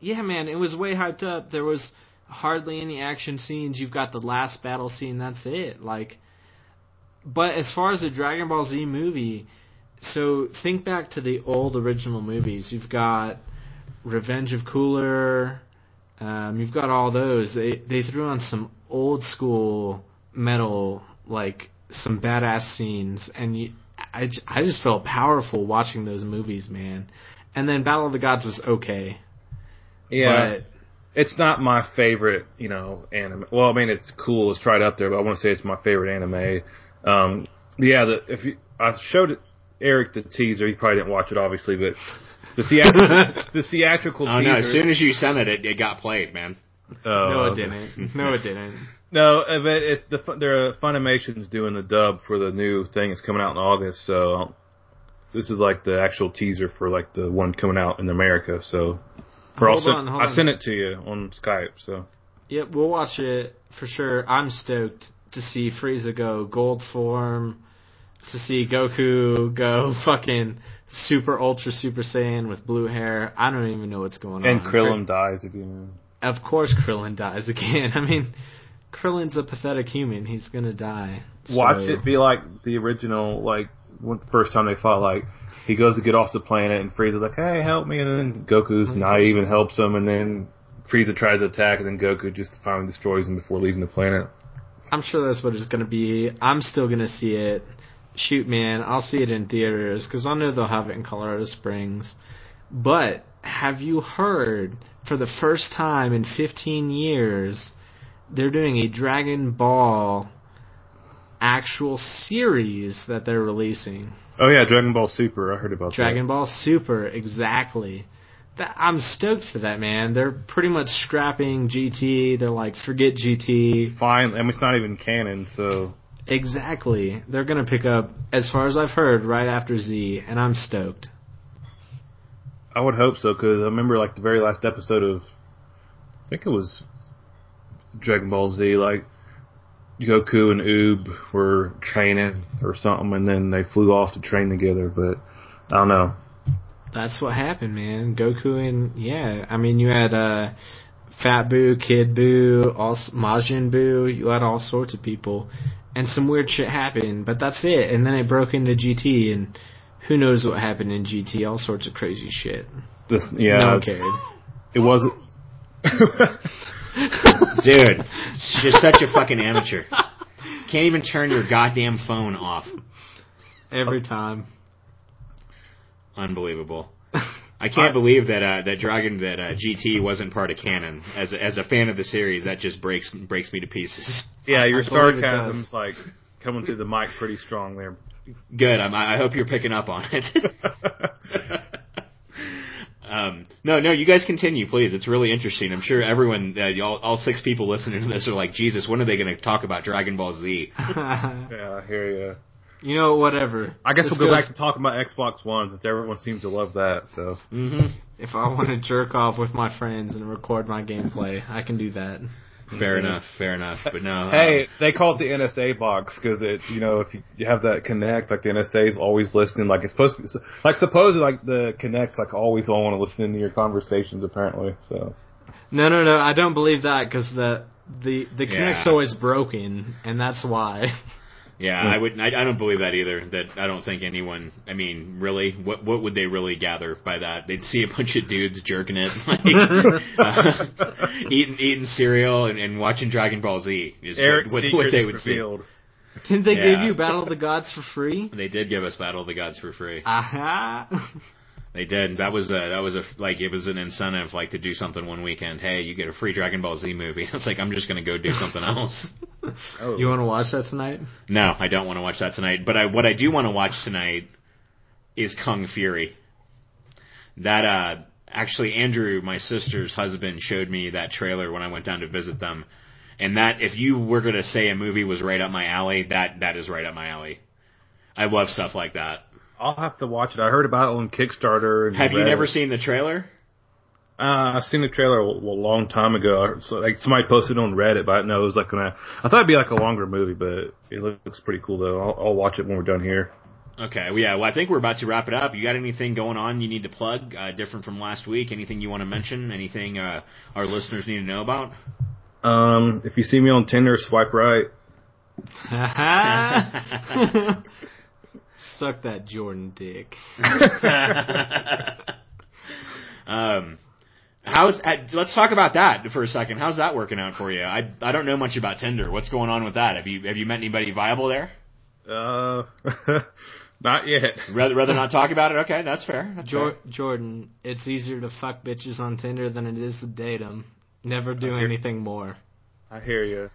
yeah, man, it was way hyped up. There was hardly any action scenes. You've got the last battle scene. That's it. Like, but as far as the Dragon Ball Z movie, so think back to the old original movies. You've got Revenge of Cooler. Um, you've got all those. They they threw on some old school metal, like some badass scenes, and you, I I just felt powerful watching those movies, man. And then Battle of the Gods was okay, Yeah, but it's not my favorite, you know, anime. Well, I mean, it's cool. It's right up there, but I want to say it's my favorite anime. Um, yeah, the, if you, I showed Eric the teaser, he probably didn't watch it, obviously, but the theatrical, [LAUGHS] the theatrical Oh teaser. no! As soon as you sent it, it, it got played, man. Oh, no, it didn't. No, it didn't. [LAUGHS] No, uh, but it's the fun- they're Funimation's doing the dub for the new thing. It's coming out in August, so this is like the actual teaser for like the one coming out in America. So, or I'll Hold send- on, hold I on. sent it to you on Skype. So, Yep, we'll watch it for sure. I'm stoked to see Frieza go gold form, to see Goku go [LAUGHS] fucking super ultra super saiyan with blue hair. I don't even know what's going and on. And Krillin dies again. Of course, Krillin dies again. [LAUGHS] I mean, Krillin's a pathetic human. He's gonna die. Watch it be like the original, like when the first time they fought. Like he goes to get off the planet, and Frieza's like, "Hey, help me!" And then Goku's oh, naive and helps him, and then Frieza tries to attack, and then Goku just finally destroys him before leaving the planet. I'm sure that's what it's gonna be. I'm still gonna see it. Shoot, man, I'll see it in theaters because I know they'll have it in Colorado Springs. But have you heard for the first time in 15 years they're doing a Dragon Ball actual series that they're releasing? Oh yeah, Dragon Ball Super. I heard about that. Dragon Ball Super, exactly. I'm stoked for that, man. They're pretty much scrapping GT. They're like, forget GT. Fine, I mean it's not even canon, so Exactly. They're gonna pick up, as far as I've heard, right after Z, and I'm stoked. I would hope so because I remember like the very last episode of, I think it was Dragon Ball Z. Like Goku and Oob were training or something, and then they flew off to train together. But I don't know. That's what happened, man. Goku and yeah, I mean you had uh, Fat Boo, Kid Boo, all Majin Boo. You had all sorts of people, and some weird shit happened. But that's it. And then it broke into GT, and who knows what happened in GT? All sorts of crazy shit. This yeah, no one it wasn't. [LAUGHS] Dude, you're such a fucking amateur. Can't even turn your goddamn phone off. Every time. Unbelievable. [LAUGHS] I can't believe that uh, that Dragon that uh, GT wasn't part of canon. As a, as a fan of the series, that just breaks breaks me to pieces. yeah, your I believe it sarcasm's like coming through the mic pretty strong there. Good. I'm, I hope you're picking up on it. [LAUGHS] um, no, no, you guys continue, please. It's really interesting. I'm sure everyone, uh, all, all six people listening to this are like, Jesus, when are they going to talk about Dragon Ball Z? [LAUGHS] yeah, I hear you. You know, whatever. I guess This we'll go goes- back to talking about Xbox One since everyone seems to love that. So hmm If I want to jerk off with my friends and record my gameplay, I can do that. Fair enough. Fair enough. But no. uh, Hey, they call it the NSA box because it, you know, if you, you have that Kinect, like the NSA is always listening. Like it's supposed to be, like supposedly, like the Kinect's like always all want to listen into your conversations. Apparently, so No, no, no. I don't believe that because the the the Kinect's Yeah. always broken, and that's why. [LAUGHS] Yeah, I would. I, I don't believe that either. That I don't think anyone. I mean, really, what what would they really gather by that? They'd see a bunch of dudes jerking it, [LAUGHS] like, uh, [LAUGHS] eating eating cereal and, and watching Dragon Ball Z. Is Eric's what, what, what they would revealed. Didn't they give you Battle of the Gods for free? They did give us Battle of the Gods for free. Aha! [LAUGHS] They did. That was a that was a like it was an incentive like to do something one weekend. Hey, you get a free Dragon Ball Z movie. [LAUGHS] It's like I'm just gonna go do something else. [LAUGHS] Oh. You want to watch that tonight? No, I don't want to watch that tonight. But I, what I do want to watch tonight is Kung Fury. That uh, actually, Andrew, my sister's husband, showed me that trailer when I went down to visit them. And that, if you were going to say a movie was right up my alley, that that is right up my alley. I love stuff like that. I'll have to watch it. I heard about it on Kickstarter. And Have you never it. seen the trailer? Uh, I've seen the trailer a, a long time ago. So, like somebody posted on Reddit, but I know it was like gonna. I thought it'd be like a longer movie, but it looks pretty cool though. I'll, I'll watch it when we're done here. Okay, well, yeah. Well, I think we're about to wrap it up. You got anything going on you need to plug, uh, different from last week? Anything you want to mention? Anything uh, our listeners need to know about? Um, if you see me on Tinder, swipe right. [LAUGHS] [LAUGHS] [LAUGHS] Suck that Jordan dick. [LAUGHS] um, how's uh, let's talk about that for a second. How's that working out for you? I I don't know much about Tinder. What's going on with that? Have you have you met anybody viable there? Uh, [LAUGHS] not yet. Rather rather not talk about it. [LAUGHS] Okay, that's fair. That's Jor- fair. Jordan, it's easier to fuck bitches on Tinder than it is to date them. Never do Okay. anything more. I hear you.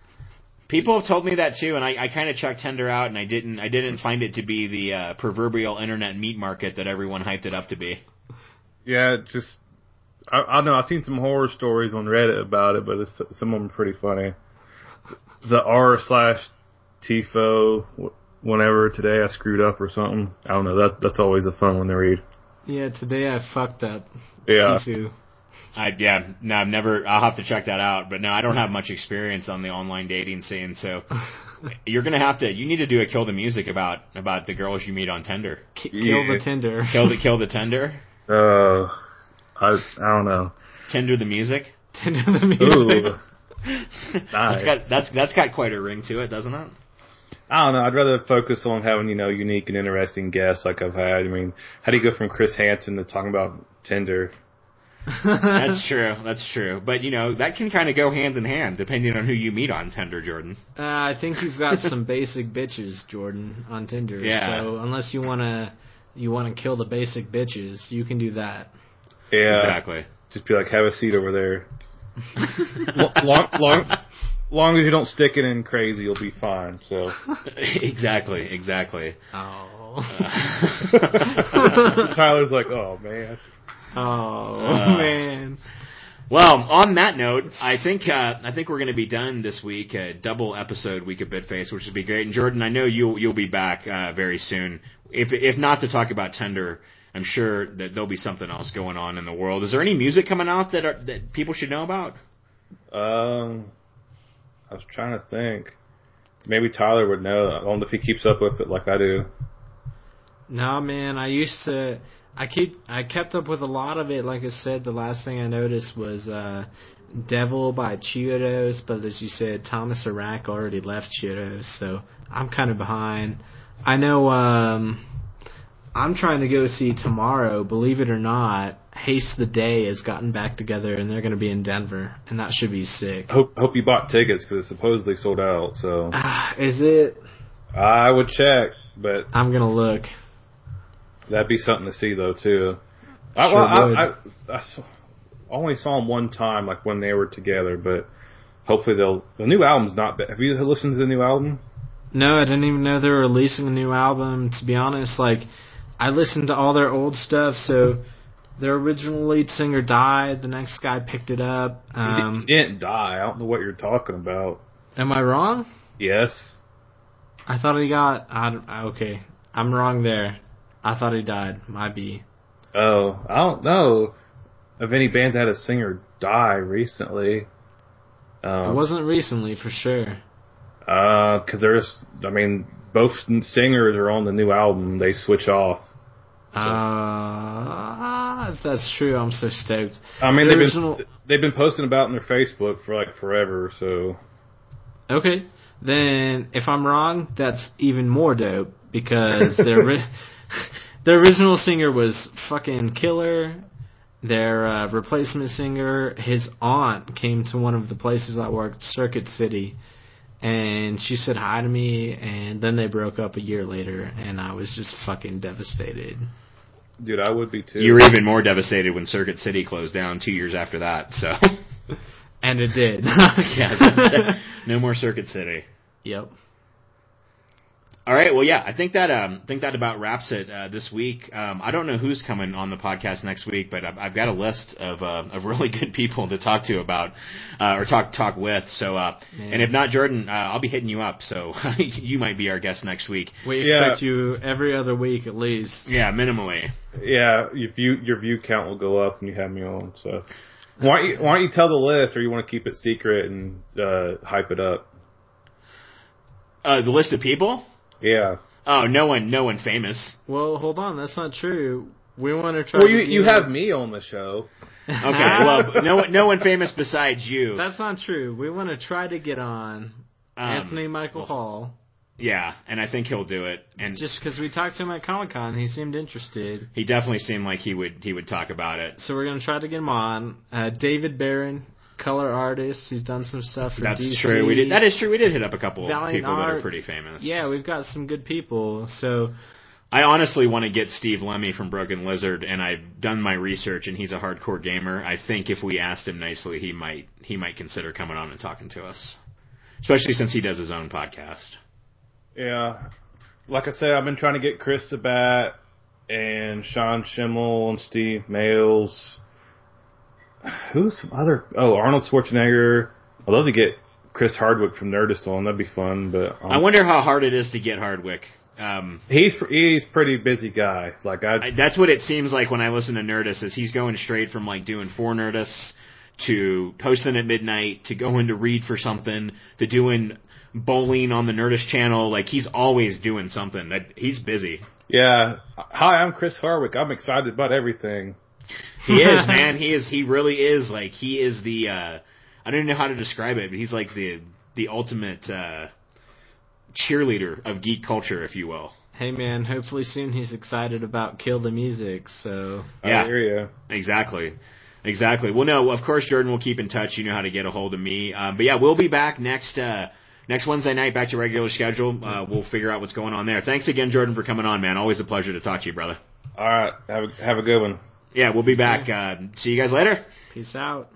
People have told me that too, and I, I kind of checked Tinder out, and I didn't I didn't find it to be the uh, proverbial internet meat market that everyone hyped it up to be. Yeah, just I, I don't know. I've seen some horror stories on Reddit about it, but it's, some of them are pretty funny. The R slash Tifu. wh- Whenever today I screwed up or something, I don't know. That that's always a fun one to read. Yeah, today I fucked up. Yeah, Tifu. I yeah, no, I've never. I'll have to check that out. But no, I don't have much experience on the online dating scene, so [LAUGHS] you're gonna have to. You need to do a kill the music about about the girls you meet on Tinder. K- Kill Yeah. the Tinder. [LAUGHS] Kill the kill the Tinder. uh, I I don't know. Tinder the music. Tinder the music. Ooh, [LAUGHS] That's got that's that's got quite a ring to it, doesn't it? I don't know. I'd rather focus on having you know unique and interesting guests like I've had. I mean, how do you go from Chris Hansen to talking about Tinder? [LAUGHS] That's true. That's true. But you know that can kind of go hand in hand depending on who you meet on Tinder, Jordan. Uh, I think you've got some [LAUGHS] basic bitches, Jordan, on Tinder. Yeah. So unless you wanna you wanna kill the basic bitches, you can do that. Yeah, Exactly. just be like, have a seat over there. [LAUGHS] Lo- long, long, long as you don't stick it in crazy, you'll be fine. So exactly. Exactly. Oh. Tyler's like, oh man, oh Uh, man. Well, on that note, I think uh, I think we're going to be done this week. A double episode week of Bitface, which would be great. And Jordan, I know you'll you'll be back uh, very soon. If if not to talk about Tinder, I'm sure that there'll be something else going on in the world. Is there any music coming out that are, that people should know about? um, I was trying to think. Maybe Tyler would know. I don't know if he keeps up with it like I do. No man, I used to I keep I kept up with a lot of it. Like I said, the last thing I noticed was uh Devil by Chiodos, but as you said, Thomas Erak already left Chiodos, so I'm kind of behind. I know um I'm trying to go see tomorrow, believe it or not, Haste the Day has gotten back together and they're going to be in Denver, and that should be sick. Hope hope you bought tickets because it's supposedly sold out. So [SIGHS] Is it? I would check, but I'm going to look. That'd be something to see though too. I, Sure well, would. I, I, I saw- only saw them one time, like when they were together, but hopefully they'll. The new album's not bad. Have you listened to the new album? No, I didn't even know they were releasing a new album. To be honest, like I listened to all their old stuff. So their original lead singer died. The next guy picked it up. Um, he didn't die. I don't know what you're talking about. am I wrong? Yes. I thought he got. I, okay, I'm wrong there. I thought he died. Might be. Oh, I don't know of any band that had a singer die recently. It Um, wasn't recently for sure. uh, cause there's, I mean, both singers are on the new album. They switch off. Uh, if that's true, I'm so stoked. I mean, The they've original- been they've been posting about it on their Facebook for like forever. So Okay, then if I'm wrong, that's even more dope because their [LAUGHS] [LAUGHS] ori- their original singer was fucking killer. Their uh, replacement singer, his aunt, came to one of the places I worked, Circuit City, and she said hi to me. And then they broke up a year later, and I was just fucking devastated. dude, I would be too. You were even more devastated when Circuit City closed down two years after that. So [LAUGHS] And it did. [LAUGHS] yes, no more Circuit City. Yep. All right. Well, yeah, I think that um, think that about wraps it uh, this week. Um, I don't know who's coming on the podcast next week, but I've, I've got a list of uh, of really [LAUGHS] good people to talk to about uh, or talk talk with. So, uh, Man. and if not Jordan, uh, I'll be hitting you up. So [LAUGHS] you might be our guest next week. We Yeah. expect you every other week at least. Yeah, minimally. Yeah, your view your view count will go up when you have me on. So why don't you why don't you tell the list, or you want to keep it secret and uh, hype it up? Uh, the list of people. Yeah. Oh, no one, no one famous. Well, hold on, that's not true. We want to try. Well, you get you have me on the show. Okay, [LAUGHS] well, no one, no one famous besides you. That's not true. We want to try to get on Um, Anthony Michael well, Hall. Yeah, and I think he'll do it. And Just because we talked to him at Comic Con, he seemed interested. he definitely seemed like he would he would talk about it. So we're gonna try to get him on. Uh, David Baron, color artist, he's done some stuff for That's DC. true. We did. That is true. We did hit up a couple Valiant people that are pretty famous. Yeah, we've got some good people. So I honestly want to get Steve Lemme from Broken Lizard, and I've done my research, and he's a hardcore gamer. I think if we asked him nicely, he might he might consider coming on and talking to us, especially since he does his own podcast. Yeah, like I said, I've been trying to get Chris Sabat and Sean Schemmel and Steve Mayles. Who's some other? Oh, Arnold Schwarzenegger. I'd love to get Chris Hardwick from Nerdist on. That'd be fun. But um, I wonder how hard it is to get Hardwick. Um, he's he's pretty busy guy. Like I, I, that's what it seems like when I listen to Nerdist. Is he's going straight from like doing four Nerdists to hosting at midnight to going to read for something to doing bowling on the Nerdist channel. Like he's always doing something. That he's busy. yeah. Hi, I'm Chris Hardwick. I'm excited about everything. He is, [LAUGHS] man. He is. He really is. Like he is the. uh I don't even know how to describe it, but he's like the the ultimate uh cheerleader of geek culture, if you will. hey man, hopefully soon he's excited about Kill the Music. So Yeah. I hear ya. Exactly. Exactly. Well, no, of course, Jordan will keep in touch. You know how to get a hold of me. Um, but yeah, we'll be back next uh, next Wednesday night, back to regular schedule. Uh, we'll figure out what's going on there. Thanks again, Jordan, for coming on, man. Always a pleasure to talk to you, brother. All right, have a, have a good one. Yeah, we'll be back. Uh, see you guys later. peace out.